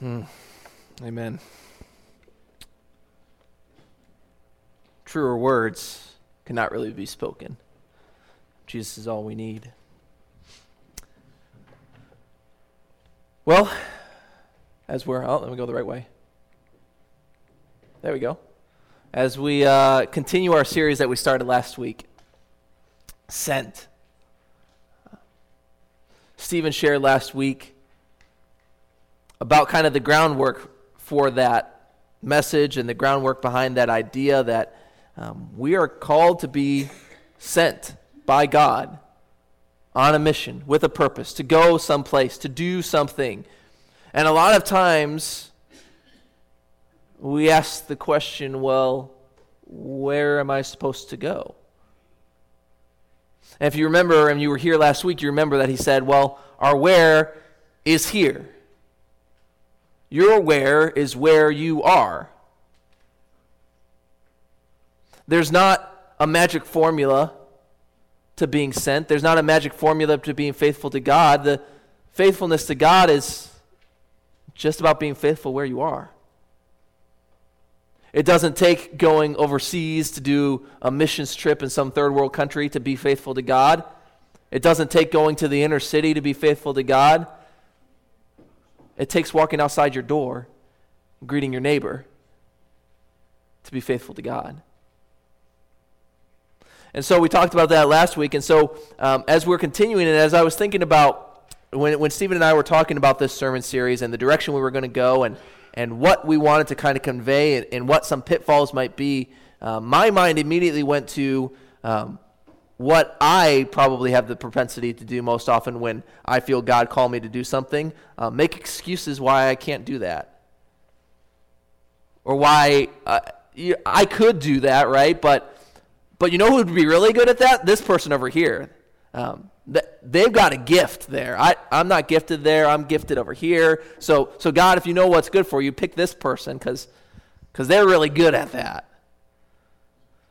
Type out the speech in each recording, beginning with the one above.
Hmm. Amen. Truer words cannot really be spoken. Jesus is all we need. Well, as we're, oh, let me go the right way. There we go. As we uh, continue our series that we started last week, Sent. Stephen shared last week about kind of the groundwork for that message and the groundwork behind that idea that um, we are called to be sent by God on a mission with a purpose, to go someplace, to do something. And a lot of times we ask the question, well, where am I supposed to go? And if you remember, and you were here last week, you remember that he said, well, our where is here. Your where is where you are. There's not a magic formula to being sent. There's not a magic formula to being faithful to God. The faithfulness to God is just about being faithful where you are. It doesn't take going overseas to do a missions trip in some third world country to be faithful to God. It doesn't take going to the inner city to be faithful to God. It takes walking outside your door, greeting your neighbor to be faithful to God. And so we talked about that last week. And so um, as we're continuing, and as I was thinking about when, when Stephen and I were talking about this sermon series and the direction we were going to go and, and what we wanted to kind of convey and, and what some pitfalls might be, uh, my mind immediately went to um, what I probably have the propensity to do most often when I feel God call me to do something uh, make excuses why I can't do that. Or why uh, I could do that, right? But but you know who would be really good at that? This person over here. Um, they've got a gift there. I, I'm not gifted there. I'm gifted over here. So, so God, if you know what's good for you, pick this person because they're really good at that.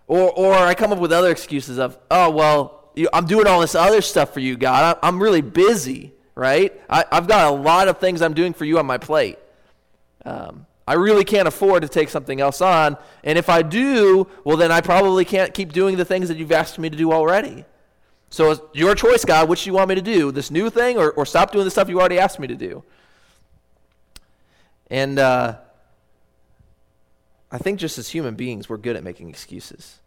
Or, or I come up with other excuses of, oh, well, you, I'm doing all this other stuff for you, God. I, I'm really busy, right? I, I've got a lot of things I'm doing for you on my plate. Um, I really can't afford to take something else on. And if I do, well, then I probably can't keep doing the things that you've asked me to do already. So it's your choice, God, which you want me to do, this new thing or, or stop doing the stuff you already asked me to do. And uh, I think just as human beings, we're good at making excuses.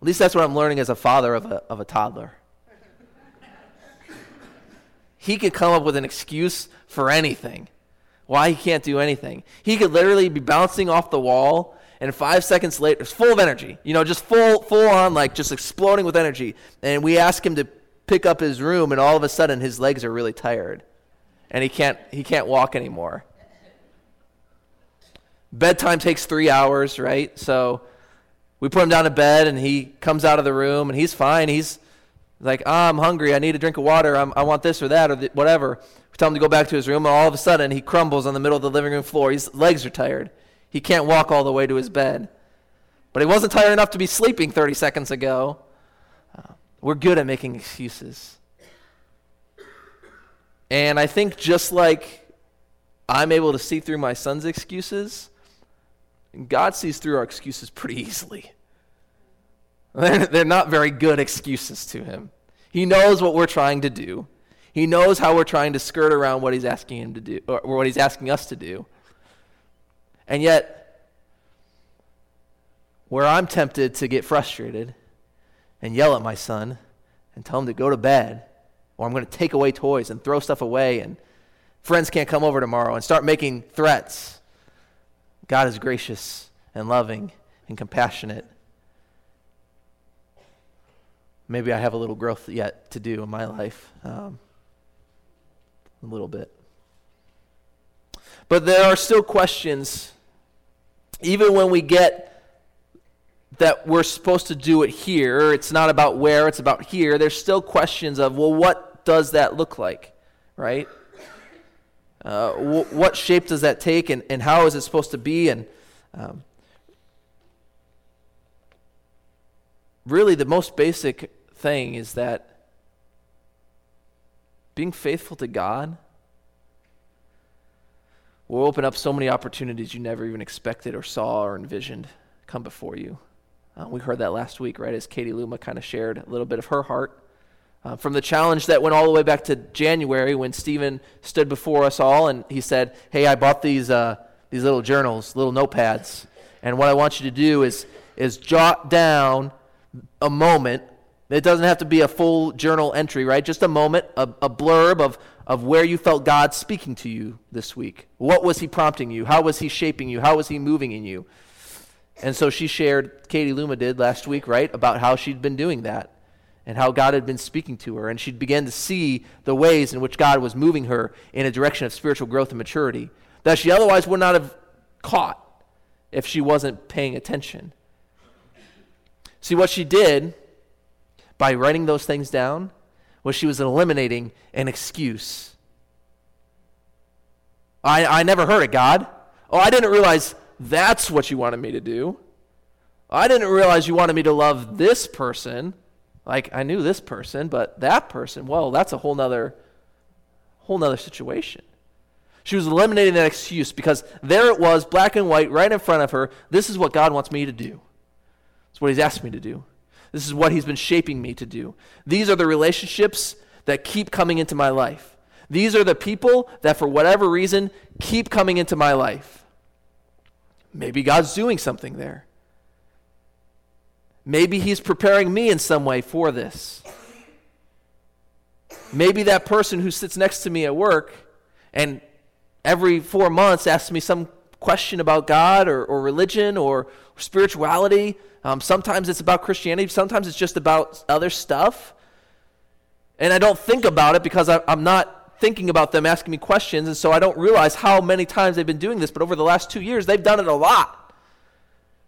At least that's what I'm learning as a father of a, of a toddler. He could come up with an excuse for anything. Why he can't do anything. He could literally be bouncing off the wall and five seconds later, it's full of energy, you know, just full, full on, like just exploding with energy. And we ask him to pick up his room, and all of a sudden his legs are really tired, and he can't, he can't walk anymore. Bedtime takes three hours, right? So we put him down to bed, and he comes out of the room, and he's fine. He's like, oh, I'm hungry. I need a drink of water. I'm, i want this or that or th- whatever. We tell him to go back to his room, and all of a sudden he crumbles on the middle of the living room floor. His legs are tired. He can't walk all the way to his bed. But he wasn't tired enough to be sleeping 30 seconds ago. Uh, we're good at making excuses. And I think just like I'm able to see through my son's excuses, God sees through our excuses pretty easily. They're, they're not very good excuses to him. He knows what we're trying to do. He knows how we're trying to skirt around what he's asking him to do, or what he's asking us to do. And yet, where I'm tempted to get frustrated and yell at my son and tell him to go to bed, or I'm going to take away toys and throw stuff away, and friends can't come over tomorrow, and start making threats, God is gracious and loving and compassionate. Maybe I have a little growth yet to do in my life. Um, a little bit. But there are still questions even when we get that we're supposed to do it here, it's not about where, it's about here, there's still questions of, well, what does that look like, right? Uh, wh- what shape does that take, and, and how is it supposed to be? And um, really, the most basic thing is that being faithful to God will open up so many opportunities you never even expected or saw or envisioned come before you. Uh, we heard that last week, right, as Katie Luma kind of shared a little bit of her heart. Uh, from the challenge that went all the way back to January when Stephen stood before us all and he said, Hey, I bought these, uh, these little journals, little notepads. And what I want you to do is, is jot down a moment. It doesn't have to be a full journal entry, right? Just a moment, a, a blurb of, of where you felt God speaking to you this week. What was He prompting you? How was He shaping you? How was He moving in you? And so she shared, Katie Luma did last week, right, about how she'd been doing that and how God had been speaking to her. And she'd began to see the ways in which God was moving her in a direction of spiritual growth and maturity that she otherwise would not have caught if she wasn't paying attention. See, what she did by writing those things down was she was eliminating an excuse. I, I never heard of God. Oh, I didn't realize that's what you wanted me to do. I didn't realize you wanted me to love this person. Like I knew this person, but that person, well, that's a whole nother whole nother situation. She was eliminating that excuse because there it was, black and white, right in front of her. This is what God wants me to do. It's what He's asked me to do. This is what He's been shaping me to do. These are the relationships that keep coming into my life. These are the people that, for whatever reason, keep coming into my life. Maybe God's doing something there. Maybe He's preparing me in some way for this. Maybe that person who sits next to me at work and every four months asks me some question about God or, or religion or, spirituality. Um, sometimes it's about Christianity, sometimes it's just about other stuff. And I don't think about it because I, I'm not thinking about them asking me questions, and so I don't realize how many times they've been doing this. But over the last two years, they've done it a lot.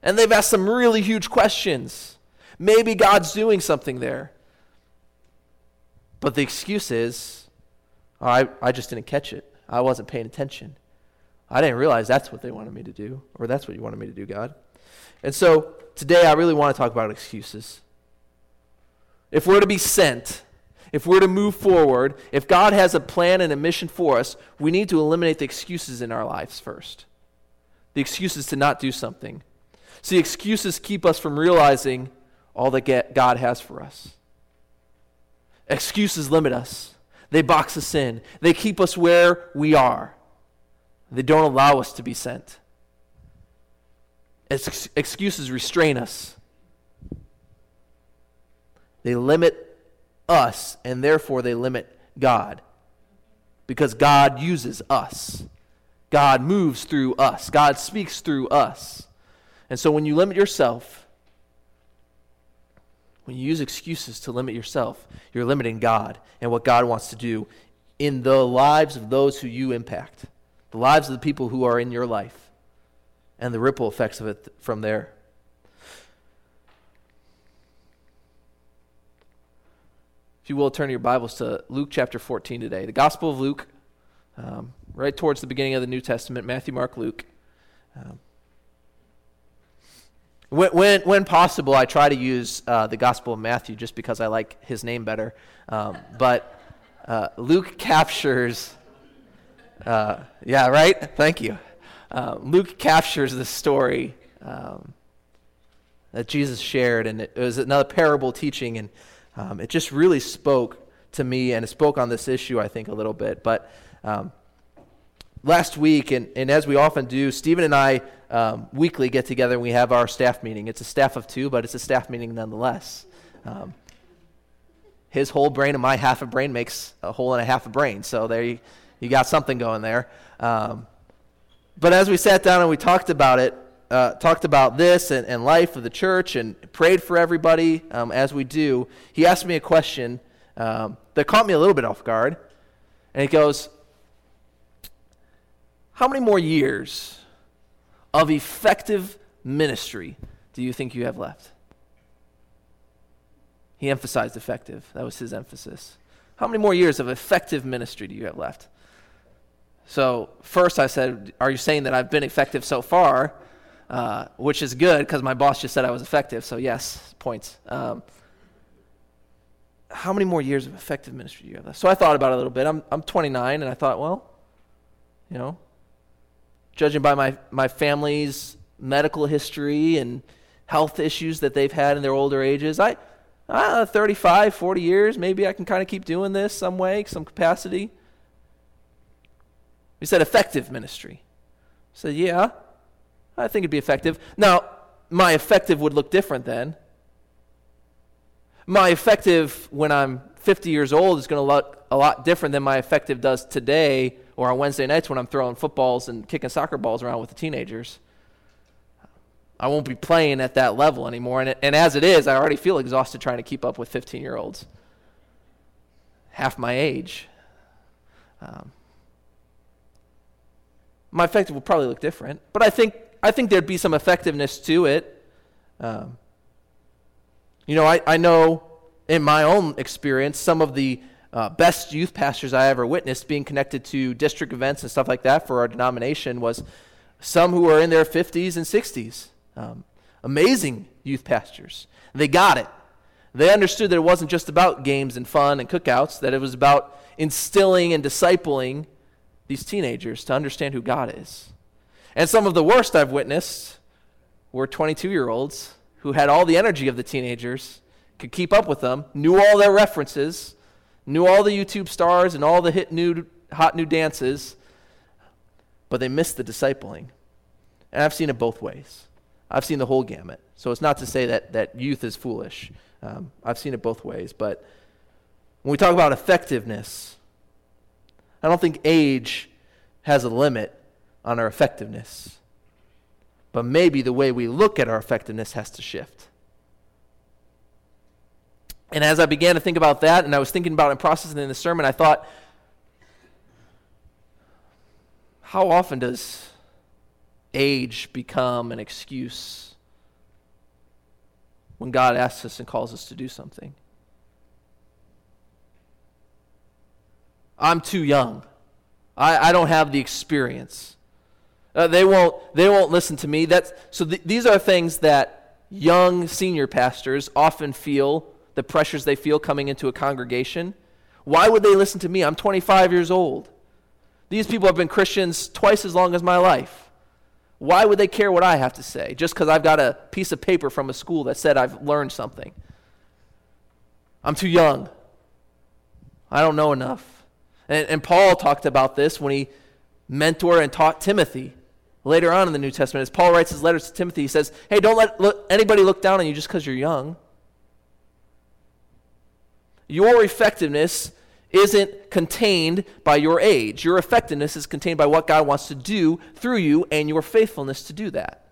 And they've asked some really huge questions. Maybe God's doing something there. But the excuse is, oh, I, I just didn't catch it. I wasn't paying attention. I didn't realize that's what they wanted me to do, or that's what you wanted me to do, God. And so today I really want to talk about excuses. If we're to be sent, if we're to move forward, if God has a plan and a mission for us, we need to eliminate the excuses in our lives first. The excuses to not do something. See, excuses keep us from realizing all that God has for us. Excuses limit us. They box us in. They keep us where we are. They don't allow us to be sent. Ex- excuses restrain us. They limit us, and therefore they limit God. Because God uses us. God moves through us. God speaks through us. And so when you limit yourself, when you use excuses to limit yourself, you're limiting God and what God wants to do in the lives of those who you impact, the lives of the people who are in your life, and the ripple effects of it from there. If you will, turn your Bibles to Luke chapter 14 today. The Gospel of Luke, um, right towards the beginning of the New Testament Matthew, Mark, Luke. Um, when, when, when, possible, I try to use uh, the Gospel of Matthew just because I like his name better. Um, but uh, Luke captures, uh, yeah, right? Thank you. Uh, Luke captures the story um, that Jesus shared, and it, it, was another parable teaching, and um, it just really spoke to me, and it spoke on this issue, I think, a little bit. But um, last week, and, and as we often do, Stephen and I um, weekly get together and we have our staff meeting. It's a staff of two, but it's a staff meeting nonetheless. Um, his whole brain and my half a brain makes a whole and a half a brain. So there you, you got something going there. Um, but as we sat down and we talked about it, uh, talked about this and, and, life of the church and prayed for everybody um, as we do, he asked me a question um, that caught me a little bit off guard. And he goes, How many more years of effective ministry do you think you have left? He emphasized effective. That was his emphasis. How many more years of effective ministry do you have left? So, first I said, Are you saying that I've been effective so far? Uh, which is good because my boss just said I was effective. So, yes, points. Um, how many more years of effective ministry do you have left? So, I thought about it a little bit. I'm, I'm 29, and I thought, well, you know, judging by my, my family's medical history and health issues that they've had in their older ages. I, uh, 35, 40 years, maybe I can kind of keep doing this some way, some capacity. He said effective ministry. I said, yeah, I think it'd be effective. Now, my effective would look different then. My effective when I'm 50 years old is going to look a lot different than my effective does today or on Wednesday nights when I'm throwing footballs and kicking soccer balls around with the teenagers. I won't be playing at that level anymore. And, and as it is, I already feel exhausted trying to keep up with 15 year olds, half my age. Um, my effective will probably look different, but I think, I think there'd be some effectiveness to it. Um, you know, I, I know in my own experience, some of the uh, best youth pastors I ever witnessed being connected to district events and stuff like that for our denomination was some who were in their 50s and 60s. Um, amazing youth pastors. They got it. They understood that it wasn't just about games and fun and cookouts, that it was about instilling and discipling these teenagers to understand who God is. And some of the worst I've witnessed were 22 year olds who had all the energy of the teenagers, could keep up with them, knew all their references, knew all the YouTube stars and all the hit new, hot new dances, but they missed the discipling. And I've seen it both ways. I've seen the whole gamut. So it's not to say that, that youth is foolish. Um, I've seen it both ways. But when we talk about effectiveness, I don't think age has a limit on our effectiveness. But maybe the way we look at our effectiveness has to shift. And as I began to think about that, and I was thinking about and processing in the sermon, I thought, how often does age become an excuse when God asks us and calls us to do something. I'm too young. I, I don't have the experience. Uh, they, won't, they won't listen to me. That's, so th- these are things that young senior pastors often feel, the pressures they feel coming into a congregation. Why would they listen to me? I'm 25 years old. These people have been Christians twice as long as my life. Why would they care what I have to say just because I've got a piece of paper from a school that said I've learned something? I'm too young. I don't know enough. And, and Paul talked about this when he mentored and taught Timothy later on in the New Testament. As Paul writes his letters to Timothy, he says, Hey, don't let look, anybody look down on you just because you're young. Your effectiveness isn't contained by your age. Your effectiveness is contained by what God wants to do through you and your faithfulness to do that,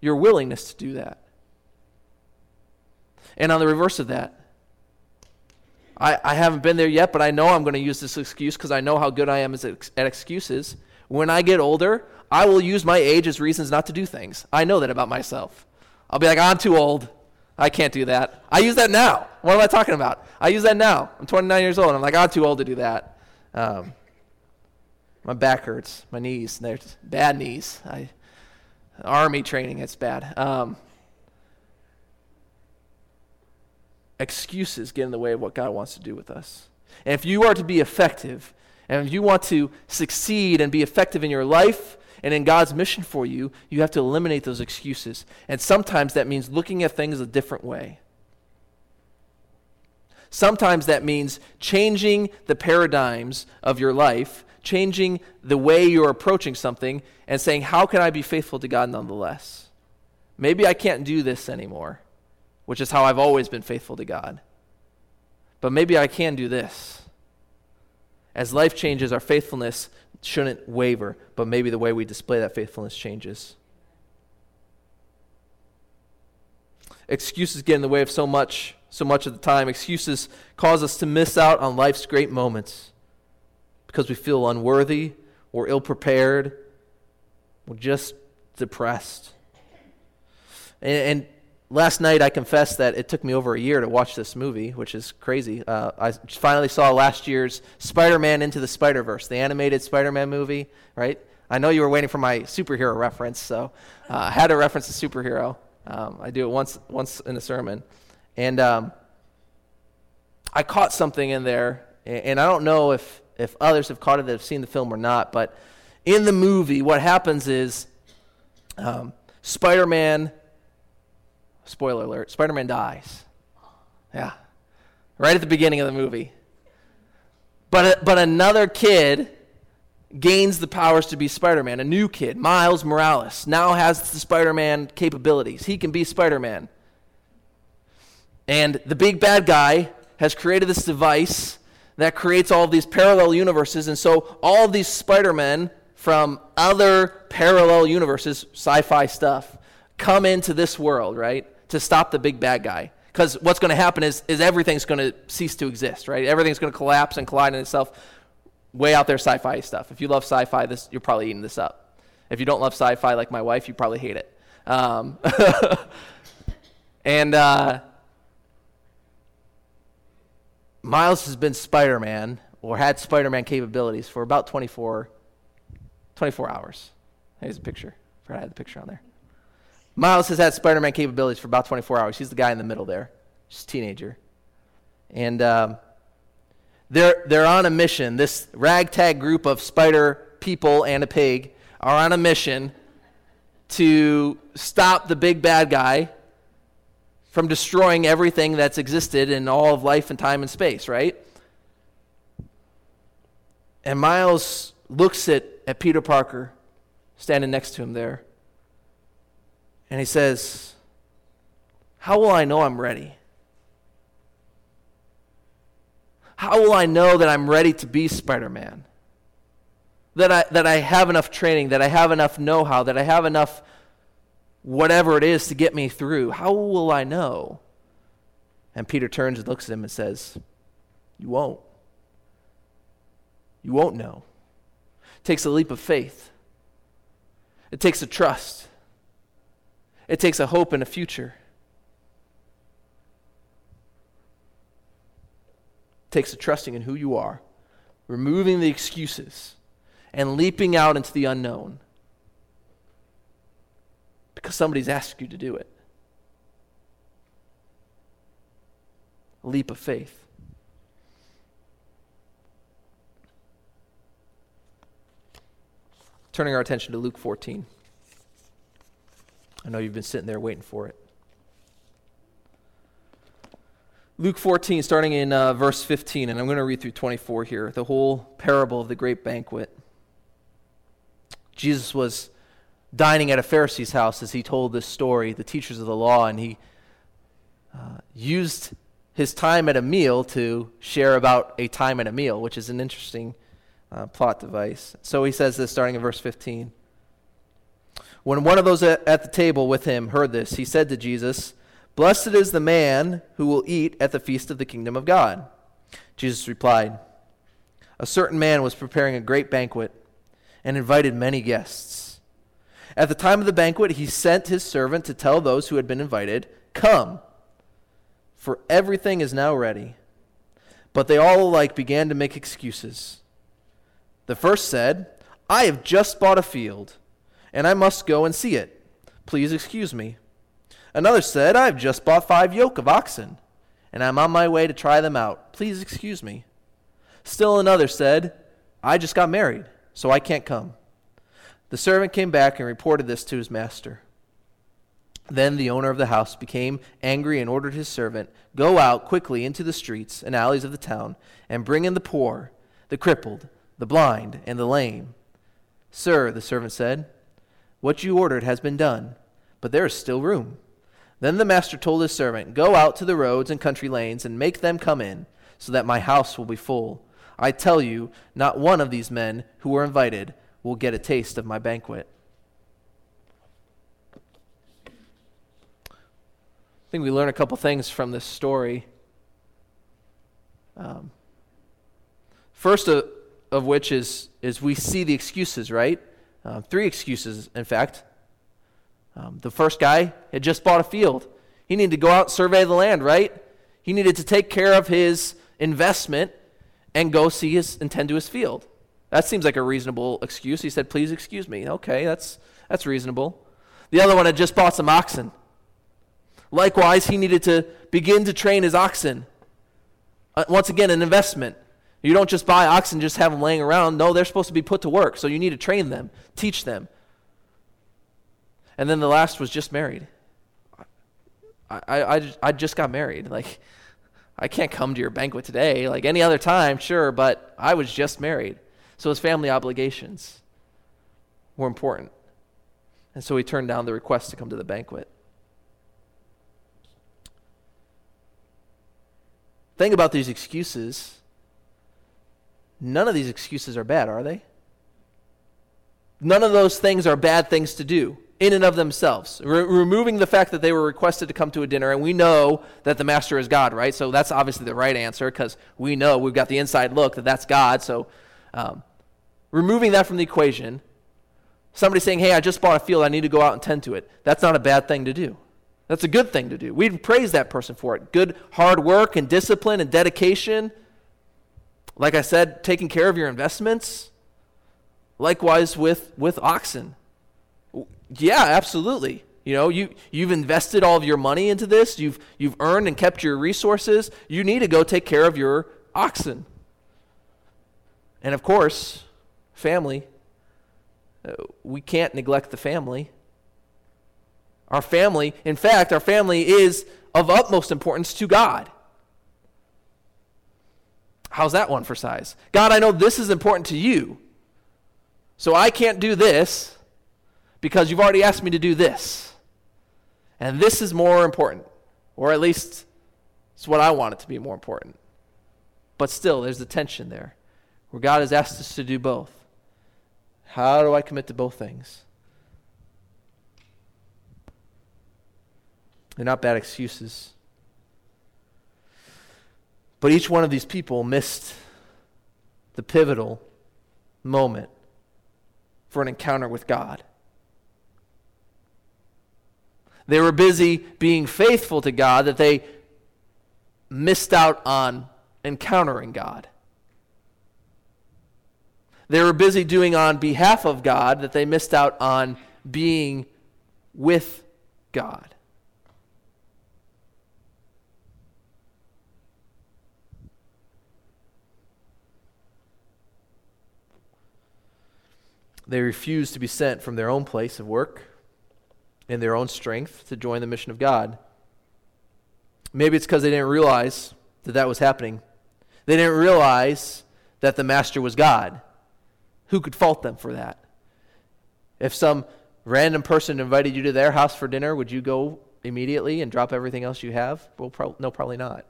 your willingness to do that. And on the reverse of that, I, I haven't been there yet, but I know I'm going to use this excuse because I know how good I am at excuses. When I get older, I will use my age as reasons not to do things. I know that about myself. I'll be like, I'm too old. I can't do that. I use that now. What am I talking about? I use that now. I'm 29 years old. I'm like, I'm too old to do that. Um, my back hurts. My knees. They're bad knees. I, army training, it's bad. Um, excuses get in the way of what God wants to do with us. And if you are to be effective, and if you want to succeed and be effective in your life, and in God's mission for you, you have to eliminate those excuses. And sometimes that means looking at things a different way. Sometimes that means changing the paradigms of your life, changing the way you're approaching something, and saying, How can I be faithful to God nonetheless? Maybe I can't do this anymore, which is how I've always been faithful to God. But maybe I can do this. As life changes, our faithfulness shouldn't waver, but maybe the way we display that faithfulness changes. Excuses get in the way of so much, so much of the time. Excuses cause us to miss out on life's great moments because we feel unworthy or ill prepared or just depressed. And, and last night I confessed that it took me over a year to watch this movie, which is crazy. Uh, I finally saw last year's Spider-Man Into the Spider-Verse, the animated Spider-Man movie, right? I know you were waiting for my superhero reference, so uh, I had to reference a superhero. Um, I do it once, once in a sermon. And um, I caught something in there, and I don't know if, if others have caught it that have seen the film or not, but in the movie, what happens is um, Spider Man, spoiler alert, Spider Man dies. Yeah. Right at the beginning of the movie. But, uh, but another kid gains the powers to be Spider Man. A new kid, Miles Morales, now has the Spider Man capabilities. He can be Spider Man. And the big bad guy has created this device that creates all these parallel universes. And so all these Spider Men from other parallel universes, sci fi stuff, come into this world, right? To stop the big bad guy. Because what's going to happen is, is everything's going to cease to exist, right? Everything's going to collapse and collide in itself. Way out there sci fi stuff. If you love sci fi, this, you're probably eating this up. If you don't love sci fi like my wife, you probably hate it. Um, and uh, Miles has been Spider Man, or had Spider Man capabilities, for about 24 24 hours. Here's a picture. Forgot I had the picture on there. Miles has had Spider Man capabilities for about 24 hours. He's the guy in the middle there, just a teenager. And um, they're, they're on a mission. This ragtag group of spider people and a pig are on a mission to stop the big bad guy from destroying everything that's existed in all of life and time and space, right? And Miles looks at at Peter Parker standing next to him there. And he says, How will I know I'm ready? How will I know that I'm ready to be Spider Man? That I, that I have enough training, that I have enough know how, that I have enough whatever it is to get me through. How will I know? And Peter turns and looks at him and says, You won't. You won't know. It takes a leap of faith, it takes a trust, it takes a hope and a future. It takes a trusting in who you are, removing the excuses, and leaping out into the unknown because somebody's asked you to do it. Leap of faith. turning our attention to Luke 14. I know you've been sitting there waiting for it. Luke 14, starting in uh, verse 15, and I'm going to read through 24 here, the whole parable of the great banquet. Jesus was dining at a Pharisee's house as he told this story, the teachers of the law, and he uh, used his time at a meal to share about a time at a meal, which is an interesting uh, plot device. So he says this starting in verse 15. When one of those at, the table with him heard this, he said to Jesus, Blessed is the man who will eat at the feast of the kingdom of God. Jesus replied, A certain man was preparing a great banquet and invited many guests. At the time of the banquet, he sent his servant to tell those who had been invited, Come, for everything is now ready. But they all alike began to make excuses. The first said, I have just bought a field, and I must go and see it. Please excuse me. Another said, I have just bought five yoke of oxen, and I'm on my way to try them out. Please excuse me. Still another said, I just got married, so I can't come. The servant came back and reported this to his master. Then the owner of the house became angry and ordered his servant, Go out quickly into the streets and alleys of the town, and bring in the poor, the crippled, the blind, and the lame. Sir, the servant said, what you ordered has been done, but there is still room. Then the master told his servant, Go out to the roads and country lanes and make them come in, so that my house will be full. I tell you, not one of these men who were invited will get a taste of my banquet. I think we learn a couple things from this story. Um, first, uh, of which is, is we see the excuses, right? Uh, three excuses, in fact. Um, the first guy had just bought a field. He needed to go out and survey the land, right? He needed to take care of his investment and go see his and tend to his field. That seems like a reasonable excuse. He said, "Please excuse me." Okay, that's that's reasonable. The other one had just bought some oxen. Likewise, he needed to begin to train his oxen. Uh, once again, an investment You don't just buy oxen and just have them laying around. No, they're supposed to be put to work. So you need to train them, teach them. And then the last was just married. I, I, I just got married. Like, I can't come to your banquet today. Like any other time, sure, but I was just married. So his family obligations were important. And so he turned down the request to come to the banquet. Think about these excuses. None of these excuses are bad, are they? None of those things are bad things to do in and of themselves. Re- removing the fact that they were requested to come to a dinner, and we know that the master is God, right? So that's obviously the right answer because we know we've got the inside look that that's God. So um, removing that from the equation, somebody saying, hey, I just bought a field, I need to go out and tend to it, that's not a bad thing to do. That's a good thing to do. We'd praise that person for it. Good hard work and discipline and dedication. Like I said, taking care of your investments. Likewise with, with oxen. Yeah, absolutely. You know, you, you've invested all of your money into this, you've, you've earned and kept your resources. You need to go take care of your oxen. And of course, family. Uh, we can't neglect the family. Our family, in fact, our family is of utmost importance to God. How's that one for size? God, I know this is important to you. So I can't do this because you've already asked me to do this. And this is more important. Or at least it's what I want it to be more important. But still, there's a tension there where God has asked us to do both. How do I commit to both things? They're not bad excuses. But each one of these people missed the pivotal moment for an encounter with God. They were busy being faithful to God that they missed out on encountering God. They were busy doing on behalf of God that they missed out on being with God. They refused to be sent from their own place of work in their own strength to join the mission of God. Maybe it's because they didn't realize that that was happening. They didn't realize that the master was God. Who could fault them for that? If some random person invited you to their house for dinner, would you go immediately and drop everything else you have? Well, pro- no, probably not.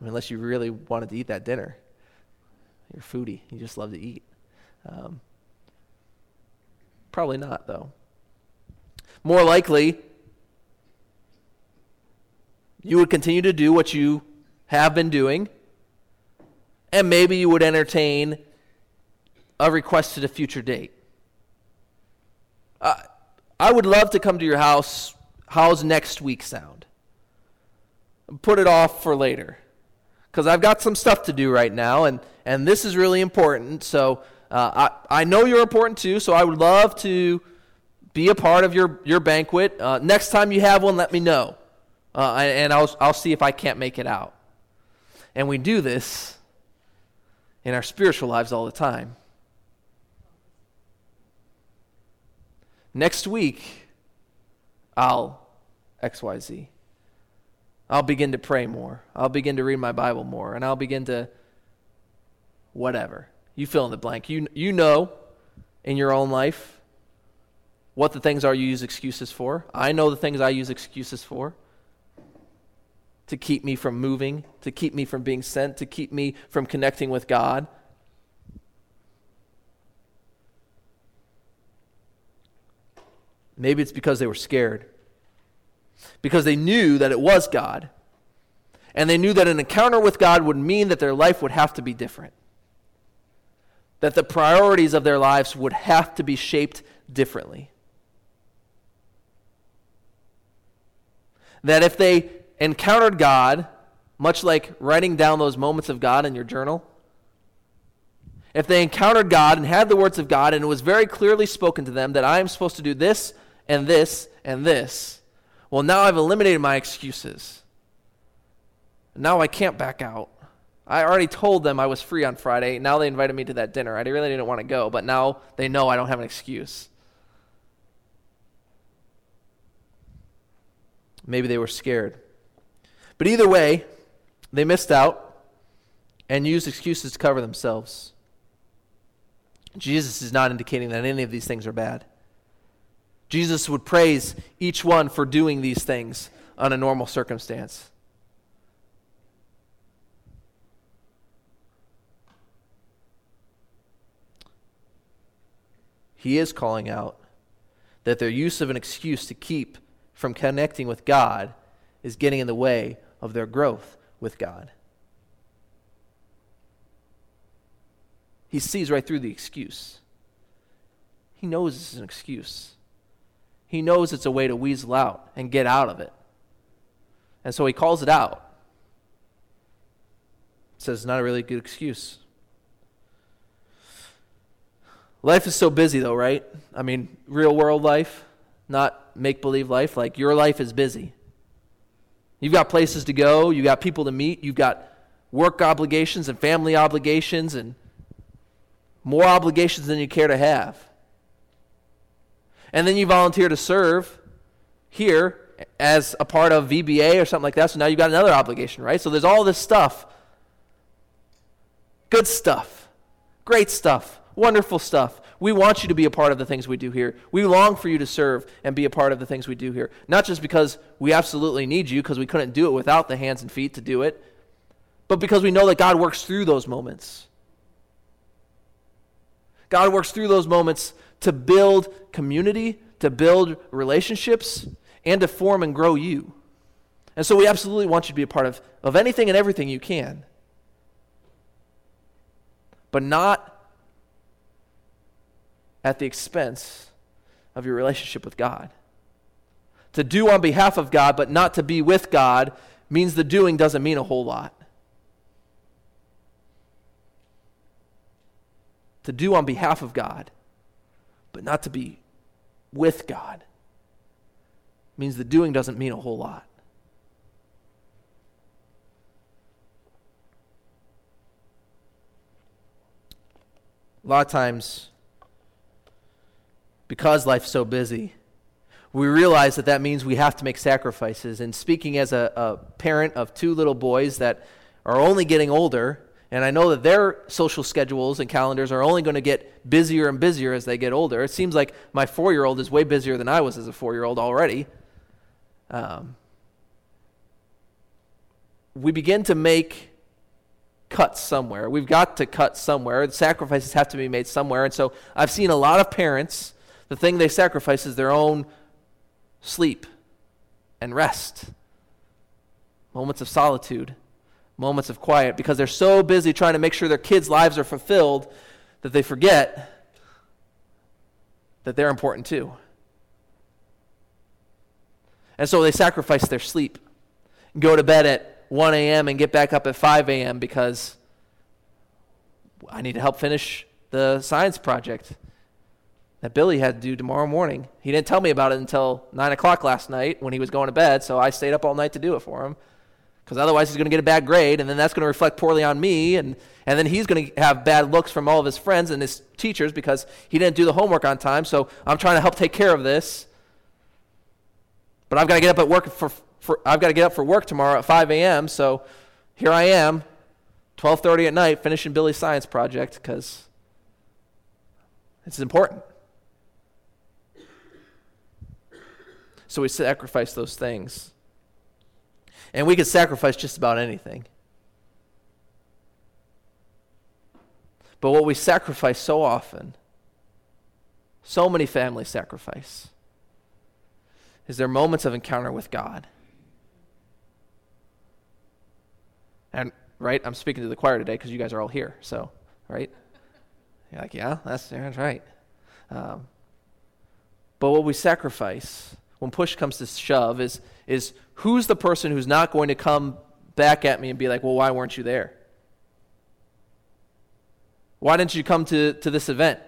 I mean, unless you really wanted to eat that dinner. You're foodie. You just love to eat. Um, Probably not, though. More likely, you would continue to do what you have been doing, and maybe you would entertain a request at a future date. Uh, I would love to come to your house. How's next week sound? Put it off for later. Because I've got some stuff to do right now, and, and this is really important. So uh, I, I know you're important too, so I would love to be a part of your, your banquet. Uh, next time you have one, let me know. Uh, and I'll, I'll see if I can't make it out. And we do this in our spiritual lives all the time. Next week, I'll XYZ. I'll begin to pray more. I'll begin to read my Bible more. And I'll begin to whatever. You fill in the blank. You, you know in your own life what the things are you use excuses for. I know the things I use excuses for to keep me from moving, to keep me from being sent, to keep me from connecting with God. Maybe it's because they were scared. Because they knew that it was God. And they knew that an encounter with God would mean that their life would have to be different that the priorities of their lives would have to be shaped differently. That if they encountered God, much like writing down those moments of God in your journal, if they encountered God and had the words of God and it was very clearly spoken to them that I am supposed to do this and this and this, well, now I've eliminated my excuses. Now I can't back out. I already told them I was free on Friday. Now they invited me to that dinner. I really didn't want to go, but now they know I don't have an excuse. Maybe they were scared. But either way, they missed out and used excuses to cover themselves. Jesus is not indicating that any of these things are bad. Jesus would praise each one for doing these things on a normal circumstance. He is calling out that their use of an excuse to keep from connecting with God is getting in the way of their growth with God. He sees right through the excuse. He knows it's an excuse. He knows it's a way to weasel out and get out of it. And so he calls it out. Says it's not a really good excuse. Life is so busy, though, right? I mean, real world life, not make believe life. Like, your life is busy. You've got places to go, you've got people to meet, you've got work obligations and family obligations and more obligations than you care to have. And then you volunteer to serve here as a part of VBA or something like that. So now you've got another obligation, right? So there's all this stuff. Good stuff. Great stuff. Wonderful stuff. We want you to be a part of the things we do here. We long for you to serve and be a part of the things we do here. Not just because we absolutely need you, because we couldn't do it without the hands and feet to do it, but because we know that God works through those moments. God works through those moments to build community, to build relationships, and to form and grow you. And so we absolutely want you to be a part of, of anything and everything you can. But not at the expense of your relationship with God. To do on behalf of God, but not to be with God, means the doing doesn't mean a whole lot. To do on behalf of God, but not to be with God, means the doing doesn't mean a whole lot. A lot of times, because life's so busy, we realize that that means we have to make sacrifices. And speaking as a, a, parent of two little boys that are only getting older, and I know that their social schedules and calendars are only going to get busier and busier as they get older. It seems like my four year old is way busier than I was as a four year old already. Um, we begin to make cuts somewhere. We've got to cut somewhere. Sacrifices have to be made somewhere. And so I've seen a lot of parents the thing they sacrifice is their own sleep and rest, moments of solitude, moments of quiet, because they're so busy trying to make sure their kids' lives are fulfilled that they forget that they're important too. And so they sacrifice their sleep, go to bed at 1 a.m. and get back up at 5 a.m. because I need to help finish the science project that Billy had to do tomorrow morning. He didn't tell me about it until 9 o'clock last night when he was going to bed, so I stayed up all night to do it for him. Because otherwise, he's going to get a bad grade, and then that's going to reflect poorly on me, and, and then he's going to have bad looks from all of his friends and his teachers because he didn't do the homework on time. So I'm trying to help take care of this. But I've got to get up at work for, for I've got to get up for work tomorrow at 5 a.m. So here I am, 12:30 at night, finishing Billy's science project because it's important. So we sacrifice those things. And we can sacrifice just about anything. But what we sacrifice so often, so many families sacrifice, is their moments of encounter with God. And, right, I'm speaking to the choir today because you guys are all here, so, right? You're like, yeah, that's, that's right. Um, but what we sacrifice when push comes to shove is, is who's the person who's not going to come back at me and be like, well, why weren't you there? Why didn't you come to, to this event?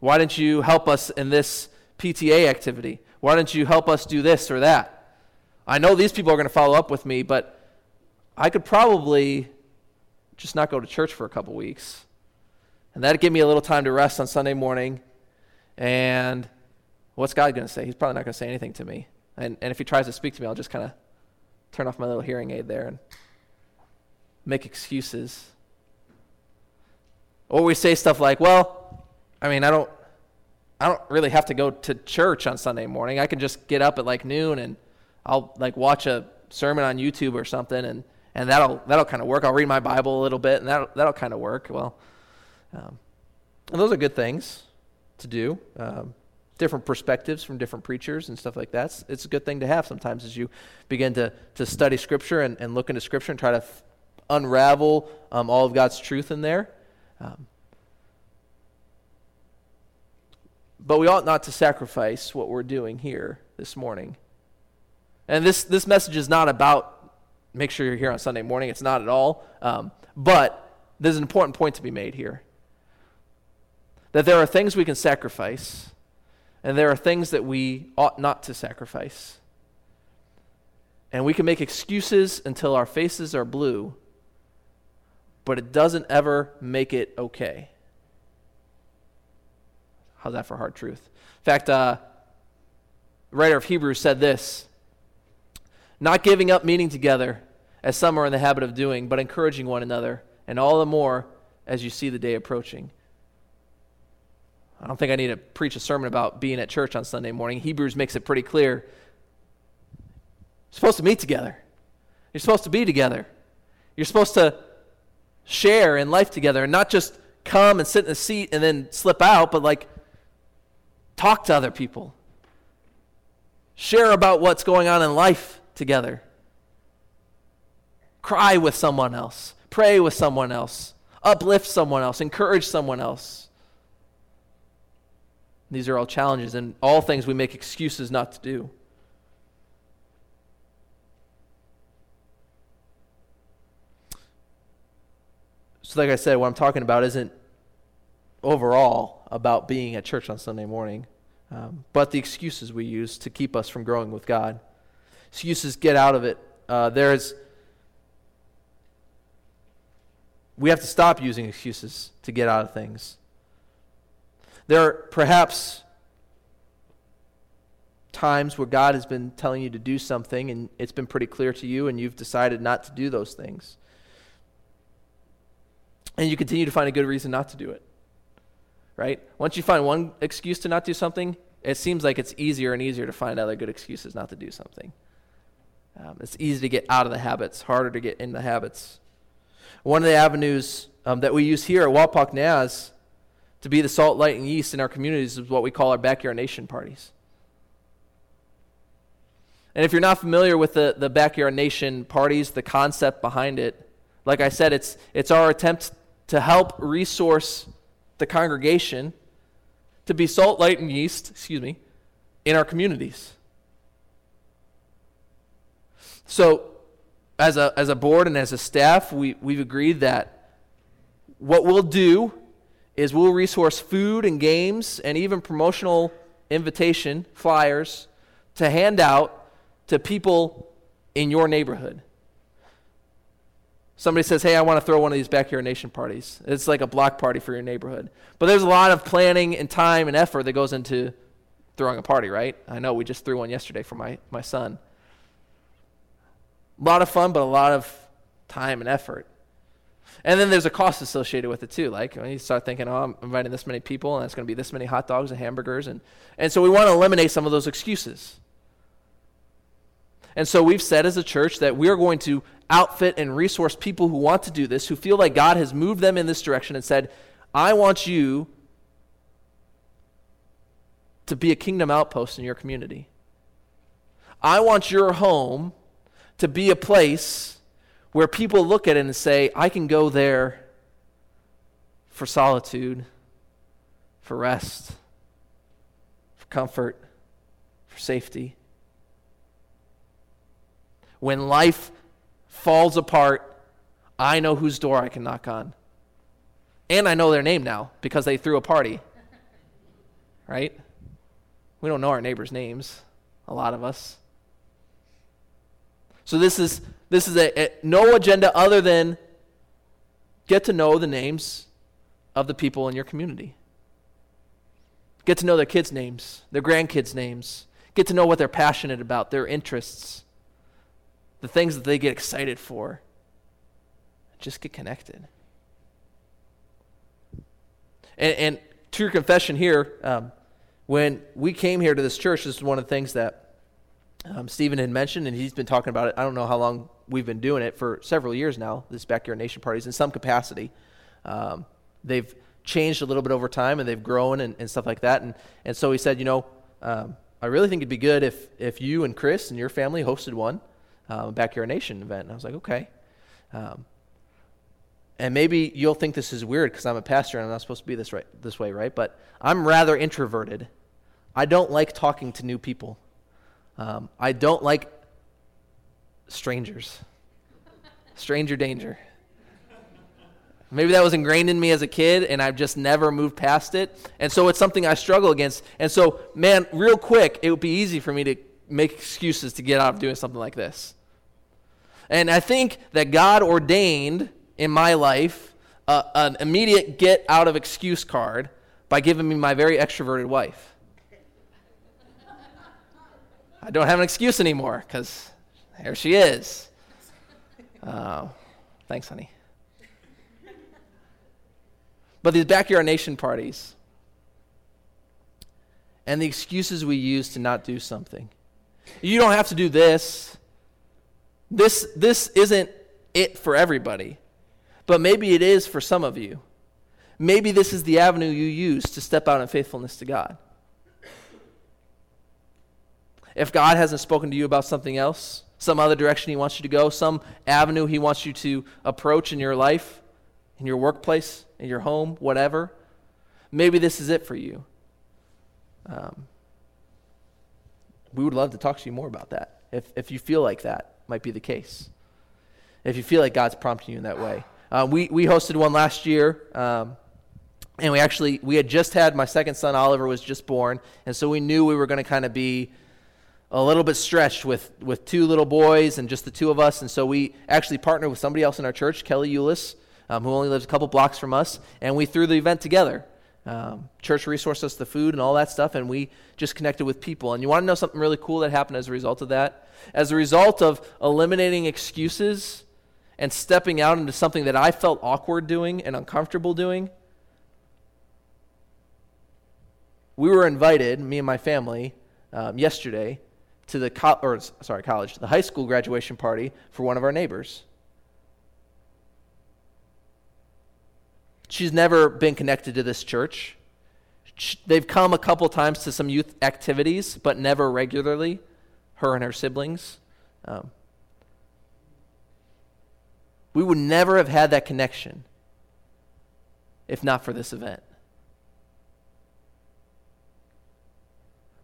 Why didn't you help us in this PTA activity? Why didn't you help us do this or that? I know these people are going to follow up with me, but I could probably just not go to church for a couple weeks. And that'd give me a little time to rest on Sunday morning. And what's God going to say? He's probably not going to say anything to me. And, and if he tries to speak to me, I'll just kind of turn off my little hearing aid there and make excuses. Or we say stuff like, well, I mean, I don't, I don't really have to go to church on Sunday morning. I can just get up at like noon and I'll like watch a sermon on YouTube or something and, and that'll, that'll kind of work. I'll read my Bible a little bit and that'll, that'll kind of work. Well, um, and those are good things to do. Um, different perspectives from different preachers and stuff like that. It's, it's, a good thing to have sometimes as you begin to, to study Scripture and, and look into Scripture and try to f- unravel um, all of God's truth in there. Um, but we ought not to sacrifice what we're doing here this morning. And this, this message is not about make sure you're here on Sunday morning. It's not at all. Um, but there's an important point to be made here that there are things we can sacrifice, and there are things that we ought not to sacrifice. And we can make excuses until our faces are blue, but it doesn't ever make it okay. How's that for hard truth? In fact, uh, the writer of Hebrews said this Not giving up meeting together, as some are in the habit of doing, but encouraging one another, and all the more as you see the day approaching. I don't think I need to preach a sermon about being at church on Sunday morning. Hebrews makes it pretty clear. You're supposed to meet together. You're supposed to be together. You're supposed to share in life together and not just come and sit in a seat and then slip out, but like talk to other people. Share about what's going on in life together. Cry with someone else. Pray with someone else. Uplift someone else. Encourage someone else. These are all challenges and all things we make excuses not to do. So, like I said, what I'm talking about isn't overall about being at church on Sunday morning, um, but the excuses we use to keep us from growing with God. Excuses get out of it. Uh, there's we have to stop using excuses to get out of things. There are perhaps times where God has been telling you to do something and it's been pretty clear to you and you've decided not to do those things. And you continue to find a good reason not to do it. Right? Once you find one excuse to not do something, it seems like it's easier and easier to find other good excuses not to do something. Um, it's easy to get out of the habits, harder to get in the habits. One of the avenues um, that we use here at Wapak Naz to be the salt, light, and yeast in our communities is what we call our backyard nation parties. And if you're not familiar with the, the backyard nation parties, the concept behind it, like I said, it's, it's our attempt to help resource the congregation to be salt, light, and yeast, excuse me, in our communities. So, as a, as a board and as a staff, we, we've agreed that what we'll do is we'll resource food and games and even promotional invitation flyers to hand out to people in your neighborhood. Somebody says, Hey, I want to throw one of these backyard nation parties. It's like a block party for your neighborhood. But there's a lot of planning and time and effort that goes into throwing a party, right? I know we just threw one yesterday for my, my son. A lot of fun, but a lot of time and effort. And then there's a cost associated with it too. Like when you start thinking, oh, I'm inviting this many people, and it's going to be this many hot dogs and hamburgers, and and so we want to eliminate some of those excuses. And so we've said as a church that we are going to outfit and resource people who want to do this, who feel like God has moved them in this direction and said, I want you to be a kingdom outpost in your community. I want your home to be a place where people look at it and say, I can go there for solitude, for rest, for comfort, for safety. When life falls apart, I know whose door I can knock on. And I know their name now because they threw a party. Right? We don't know our neighbors' names, a lot of us. So this is this is a, a, no agenda other than get to know the names of the people in your community. Get to know their kids' names, their grandkids' names. Get to know what they're passionate about, their interests, the things that they get excited for. Just get connected. And, and to your confession here, um, when we came here to this church, this is one of the things that um, Stephen had mentioned, and he's been talking about it. I don't know how long we've been doing it for several years now. This backyard nation parties in some capacity. Um, they've changed a little bit over time, and they've grown and, and stuff like that. And and so he said, you know, um, I really think it'd be good if if you and Chris and your family hosted one uh, backyard nation event. And I was like, okay. Um, and maybe you'll think this is weird because I'm a pastor and I'm not supposed to be this right this way, right? But I'm rather introverted. I don't like talking to new people. Um, I don't like strangers. Stranger danger. Maybe that was ingrained in me as a kid, and I've just never moved past it. And so it's something I struggle against. And so, man, real quick, it would be easy for me to make excuses to get out of doing something like this. And I think that God ordained in my life uh, an immediate get out of excuse card by giving me my very extroverted wife. I don't have an excuse anymore because there she is. Uh, thanks, honey. But these backyard nation parties and the excuses we use to not do something. You don't have to do this. This, this isn't it for everybody, but maybe it is for some of you. Maybe this is the avenue you use to step out in faithfulness to God. If God hasn't spoken to you about something else, some other direction He wants you to go, some avenue He wants you to approach in your life, in your workplace, in your home, whatever, maybe this is it for you. Um, we would love to talk to you more about that if, if you feel like that might be the case. If you feel like God's prompting you in that way. Uh, we, we hosted one last year. Um, and we actually we had just had my second son oliver was just born and so we knew we were going to kind of be a little bit stretched with with two little boys and just the two of us and so we actually partnered with somebody else in our church kelly eulis um, who only lives a couple blocks from us, and we threw the event together. Um, church resourced us the food and all that stuff, and we just connected with people. And you want to know something really cool that happened as a result of that? As a result of eliminating excuses and stepping out into something that I felt awkward doing and uncomfortable doing, we were invited, me and my family, um, yesterday to the co- or sorry college, to the high school graduation party for one of our neighbors. She's never been connected to this church. They've come a couple times to some youth activities, but never regularly, her and her siblings. Um, we would never have had that connection if not for this event.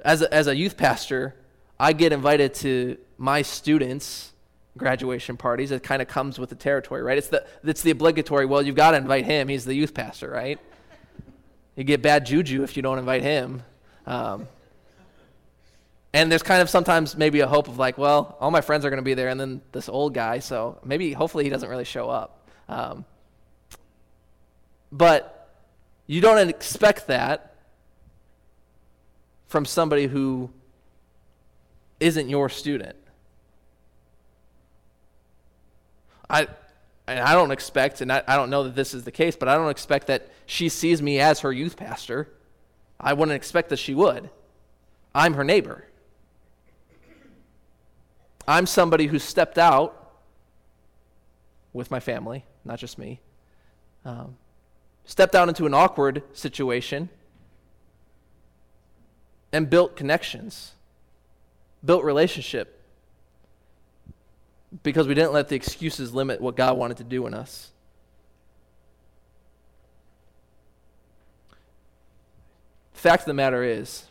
As a, as a youth pastor, I get invited to my students' graduation parties. It kind of comes with the territory, right? It's the, it's the obligatory, well, you've got to invite him. He's the youth pastor, right? You get bad juju if you don't invite him. Um, and there's kind of sometimes maybe a hope of like, well, all my friends are going to be there, and then this old guy, so maybe hopefully he doesn't really show up. Um, but you don't expect that from somebody who isn't your student. I, and I don't expect, and I, I don't know that this is the case, but I don't expect that she sees me as her youth pastor. I wouldn't expect that she would. I'm her neighbor. I'm somebody who stepped out with my family, not just me, um, stepped out into an awkward situation and built connections, built relationship because we didn't let the excuses limit what God wanted to do in us. Fact of the matter is,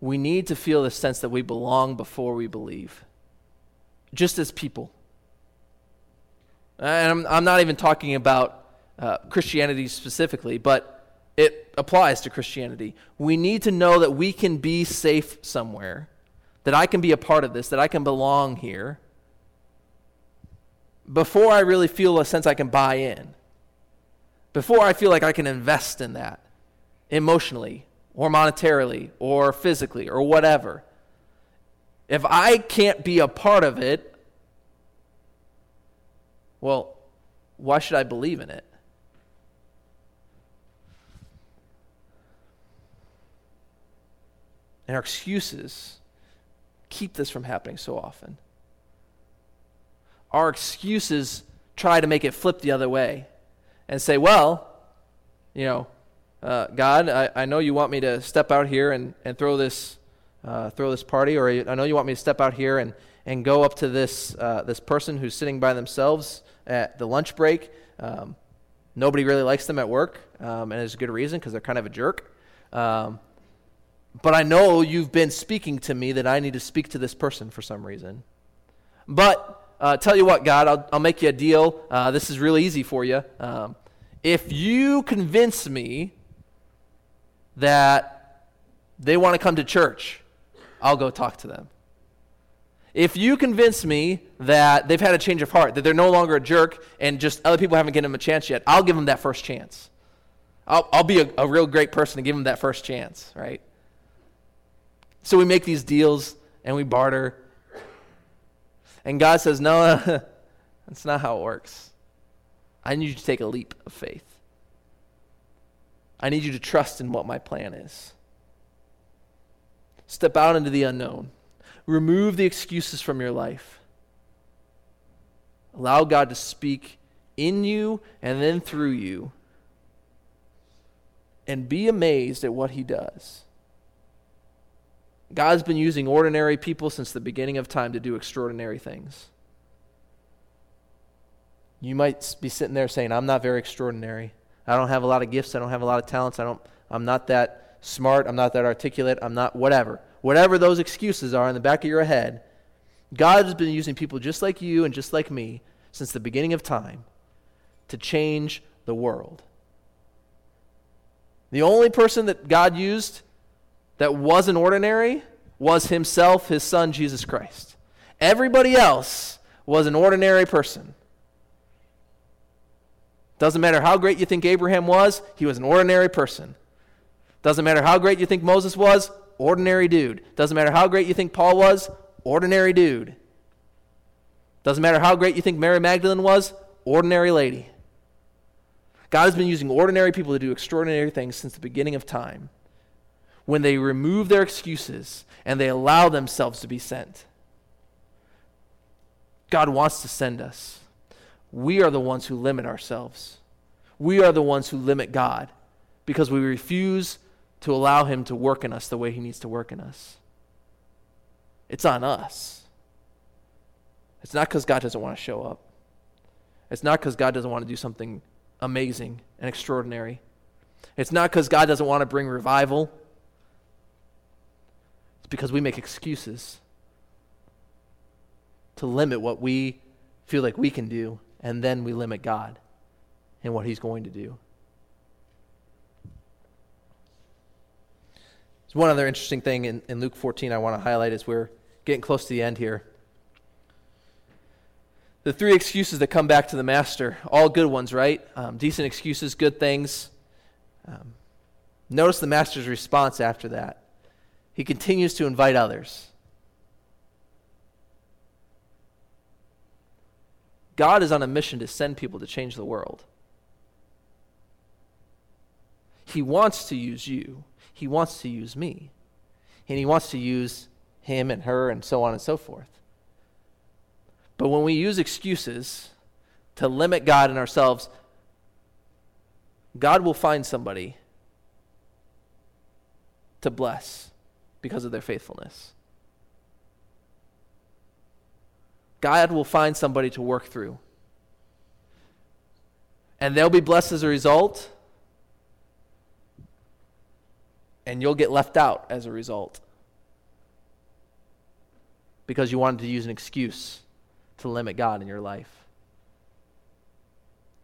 we need to feel the sense that we belong before we believe, just as people. And I'm, I'm not even talking about uh, Christianity specifically, but it applies to Christianity. We need to know that we can be safe somewhere that I can be a part of this, that I can belong here before I really feel a sense I can buy in, before I feel like I can invest in that emotionally or monetarily or physically or whatever, if I can't be a part of it, well, why should I believe in it? And our excuses keep this from happening so often. Our excuses try to make it flip the other way and say, well, you know, uh, God, I, I know you want me to step out here and, and throw this uh, throw this party, or I know you want me to step out here and, and go up to this uh, this person who's sitting by themselves at the lunch break. Um, nobody really likes them at work, um, and there's a good reason because they're kind of a jerk. Um, but I know you've been speaking to me that I need to speak to this person for some reason. But uh, tell you what, God, I'll, I'll make you a deal. Uh, this is really easy for you. Um, if you convince me that they want to come to church, I'll go talk to them. If you convince me that they've had a change of heart, that they're no longer a jerk, and just other people haven't given them a chance yet, I'll give them that first chance. I'll, I'll be a, a real great person to give them that first chance, right? So we make these deals and we barter. And God says, No, that's not how it works. I need you to take a leap of faith. I need you to trust in what my plan is. Step out into the unknown. Remove the excuses from your life. Allow God to speak in you and then through you. And be amazed at what He does. God's been using ordinary people since the beginning of time to do extraordinary things. You might be sitting there saying, I'm not very extraordinary. I don't have a lot of gifts. I don't have a lot of talents. I don't, I'm not that smart. I'm not that articulate. I'm not whatever. Whatever those excuses are in the back of your head, God has been using people just like you and just like me since the beginning of time to change the world. The only person that God used that wasn't ordinary was himself, his son, Jesus Christ. Everybody else was an ordinary person. Doesn't matter how great you think Abraham was, he was an ordinary person. Doesn't matter how great you think Moses was, ordinary dude. Doesn't matter how great you think Paul was, ordinary dude. Doesn't matter how great you think Mary Magdalene was, ordinary lady. God has been using ordinary people to do extraordinary things since the beginning of time when they remove their excuses and they allow themselves to be sent. God wants to send us. We are the ones who limit ourselves. We are the ones who limit God because we refuse to allow Him to work in us the way He needs to work in us. It's on us. It's not because God doesn't want to show up. It's not because God doesn't want to do something amazing and extraordinary. It's not because God doesn't want to bring revival because we make excuses to limit what we feel like we can do, and then we limit God and what He's going to do. One other interesting thing in, in Luke 14 I want to highlight as we're getting close to the end here. The three excuses that come back to the master, all good ones, right? Um, decent excuses, good things. Um, notice the master's response after that he continues to invite others. God is on a mission to send people to change the world. He wants to use you. He wants to use me. And he wants to use him and her and so on and so forth. But when we use excuses to limit God and ourselves, God will find somebody to bless because of their faithfulness. God will find somebody to work through. And they'll be blessed as a result, and you'll get left out as a result because you wanted to use an excuse to limit God in your life.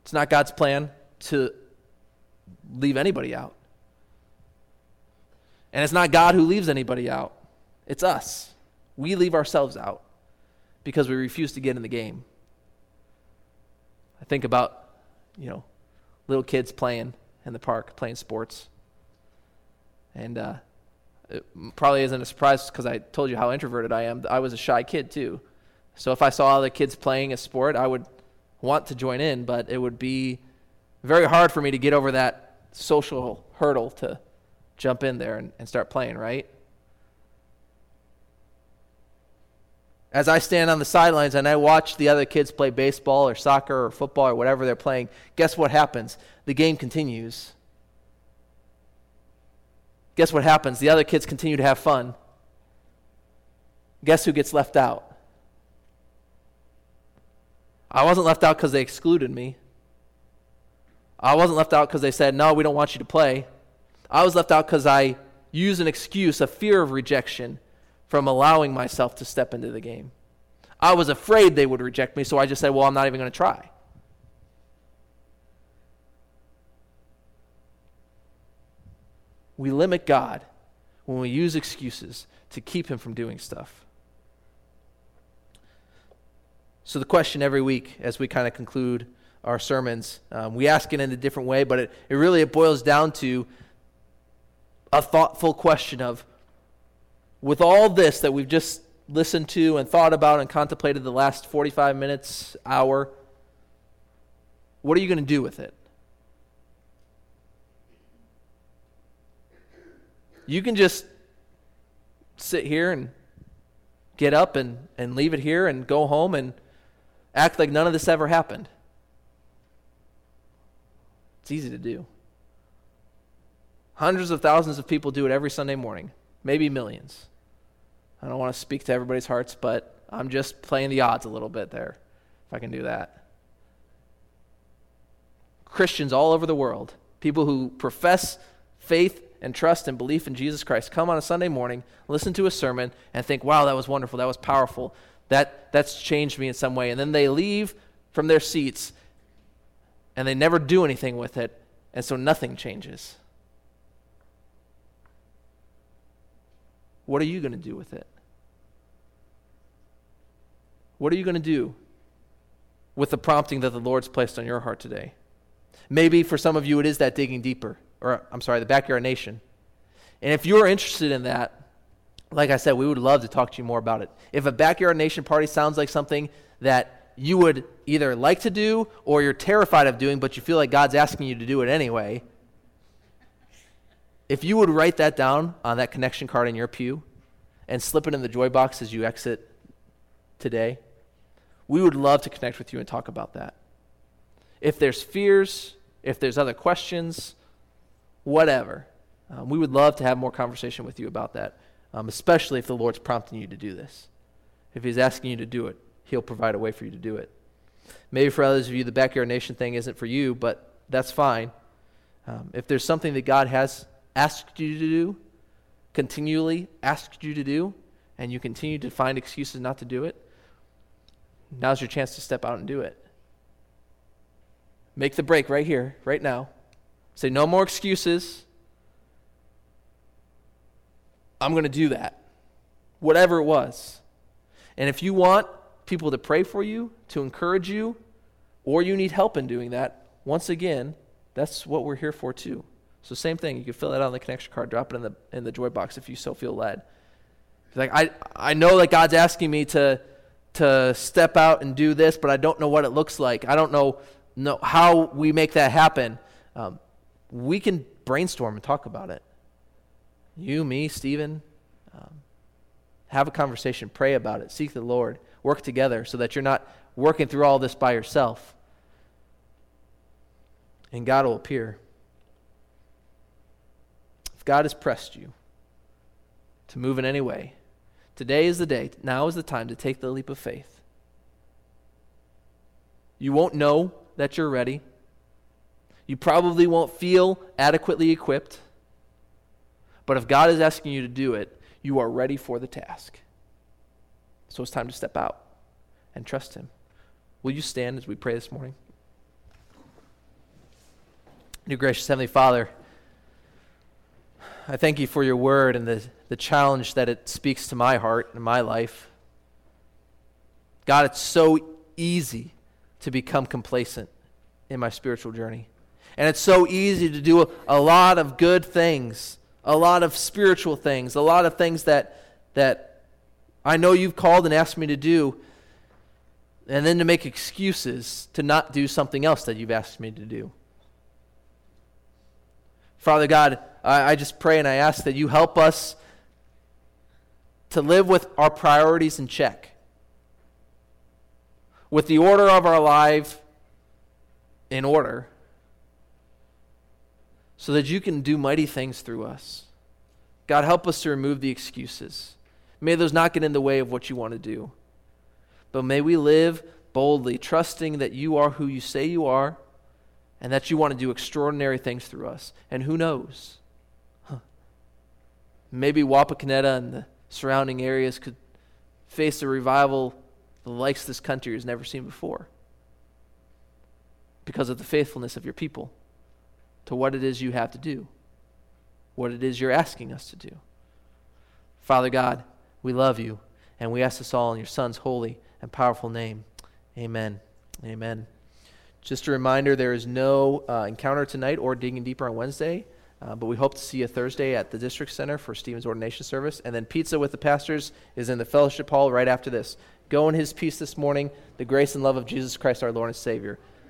It's not God's plan to leave anybody out. And it's not God who leaves anybody out, it's us. We leave ourselves out because we refuse to get in the game. I think about, you know, little kids playing in the park, playing sports. And uh, it probably isn't a surprise because I told you how introverted I am. I was a shy kid too. So if I saw other kids playing a sport, I would want to join in, but it would be very hard for me to get over that social hurdle to jump in there and, and start playing, right? As I stand on the sidelines and I watch the other kids play baseball or soccer or football or whatever they're playing, guess what happens? The game continues. Guess what happens? The other kids continue to have fun. Guess who gets left out? I wasn't left out because they excluded me. I wasn't left out because they said, no, we don't want you to play. I was left out because I used an excuse, a fear of rejection, from allowing myself to step into the game. I was afraid they would reject me, so I just said, Well, I'm not even going to try. We limit God when we use excuses to keep Him from doing stuff. So, the question every week as we kind of conclude our sermons, um, we ask it in a different way, but it, it really it boils down to a thoughtful question of with all this that we've just listened to and thought about and contemplated the last 45 minutes, hour, what are you going to do with it? You can just sit here and get up and, and leave it here and go home and act like none of this ever happened. It's easy to do. Hundreds of thousands of people do it every Sunday morning, maybe millions. I don't want to speak to everybody's hearts, but I'm just playing the odds a little bit there, if I can do that. Christians all over the world, people who profess faith and trust and belief in Jesus Christ, come on a Sunday morning, listen to a sermon, and think, wow, that was wonderful, that was powerful, that, that's changed me in some way. And then they leave from their seats and they never do anything with it, and so nothing changes. What are you going to do with it? What are you going to do with the prompting that the Lord's placed on your heart today? Maybe for some of you it is that digging deeper, or I'm sorry, the backyard nation. And if you're interested in that, like I said, we would love to talk to you more about it. If a backyard nation party sounds like something that you would either like to do or you're terrified of doing, but you feel like God's asking you to do it anyway, if you would write that down on that connection card in your pew and slip it in the joy box as you exit today, we would love to connect with you and talk about that. If there's fears, if there's other questions, whatever, um, we would love to have more conversation with you about that, um, especially if the Lord's prompting you to do this. If He's asking you to do it, He'll provide a way for you to do it. Maybe for others of you, the Backyard Nation thing isn't for you, but that's fine. Um, if there's something that God has asked you to do, continually asked you to do, and you continue to find excuses not to do it, Now's your chance to step out and do it. Make the break right here, right now. Say, no more excuses. I'm going to do that. Whatever it was. And if you want people to pray for you, to encourage you, or you need help in doing that, once again, that's what we're here for too. So same thing, you can fill that out on the connection card, drop it in the in the joy box if you so feel led. Like I I know that God's asking me to to step out and do this, but I don't know what it looks like. I don't know, know how we make that happen. Um, we can brainstorm and talk about it. You, me, Stephen, um, have a conversation, pray about it, seek the Lord, work together so that you're not working through all this by yourself. And God will appear. God has pressed you to move in any way, Today is the day. Now is the time to take the leap of faith. You won't know that you're ready. You probably won't feel adequately equipped. But if God is asking you to do it, you are ready for the task. So it's time to step out and trust Him. Will you stand as we pray this morning? New gracious Heavenly Father, I thank you for your word and the, the challenge that it speaks to my heart and my life. God, it's so easy to become complacent. in my spiritual journey. And it's so easy to do a, a lot of good things, a lot of spiritual things, a lot of things that, that I know you've called and asked me to do, and then to make excuses to not do something else that you've asked me to do. Father God, I, I just pray and I ask that you help us to live with our priorities in check, with the order of our life in order, so that you can do mighty things through us. God, help us to remove the excuses. May those not get in the way of what you want to do. But may we live boldly, trusting that you are who you say you are and that you want to do extraordinary things through us. And who knows? Huh. Maybe Wapakoneta and the surrounding areas could face a revival the likes this country has never seen before because of the faithfulness of your people to what it is you have to do, what it is you're asking us to do. Father God, we love you, and we ask this all in your Son's holy and powerful name. Amen. Amen. Just a reminder there is no uh, encounter tonight or digging deeper on Wednesday, uh, but we hope to see you Thursday at the District Center for Stephen's ordination service. And then pizza with the pastors is in the fellowship hall right after this. Go in his peace this morning, the grace and love of Jesus Christ, our Lord and Savior.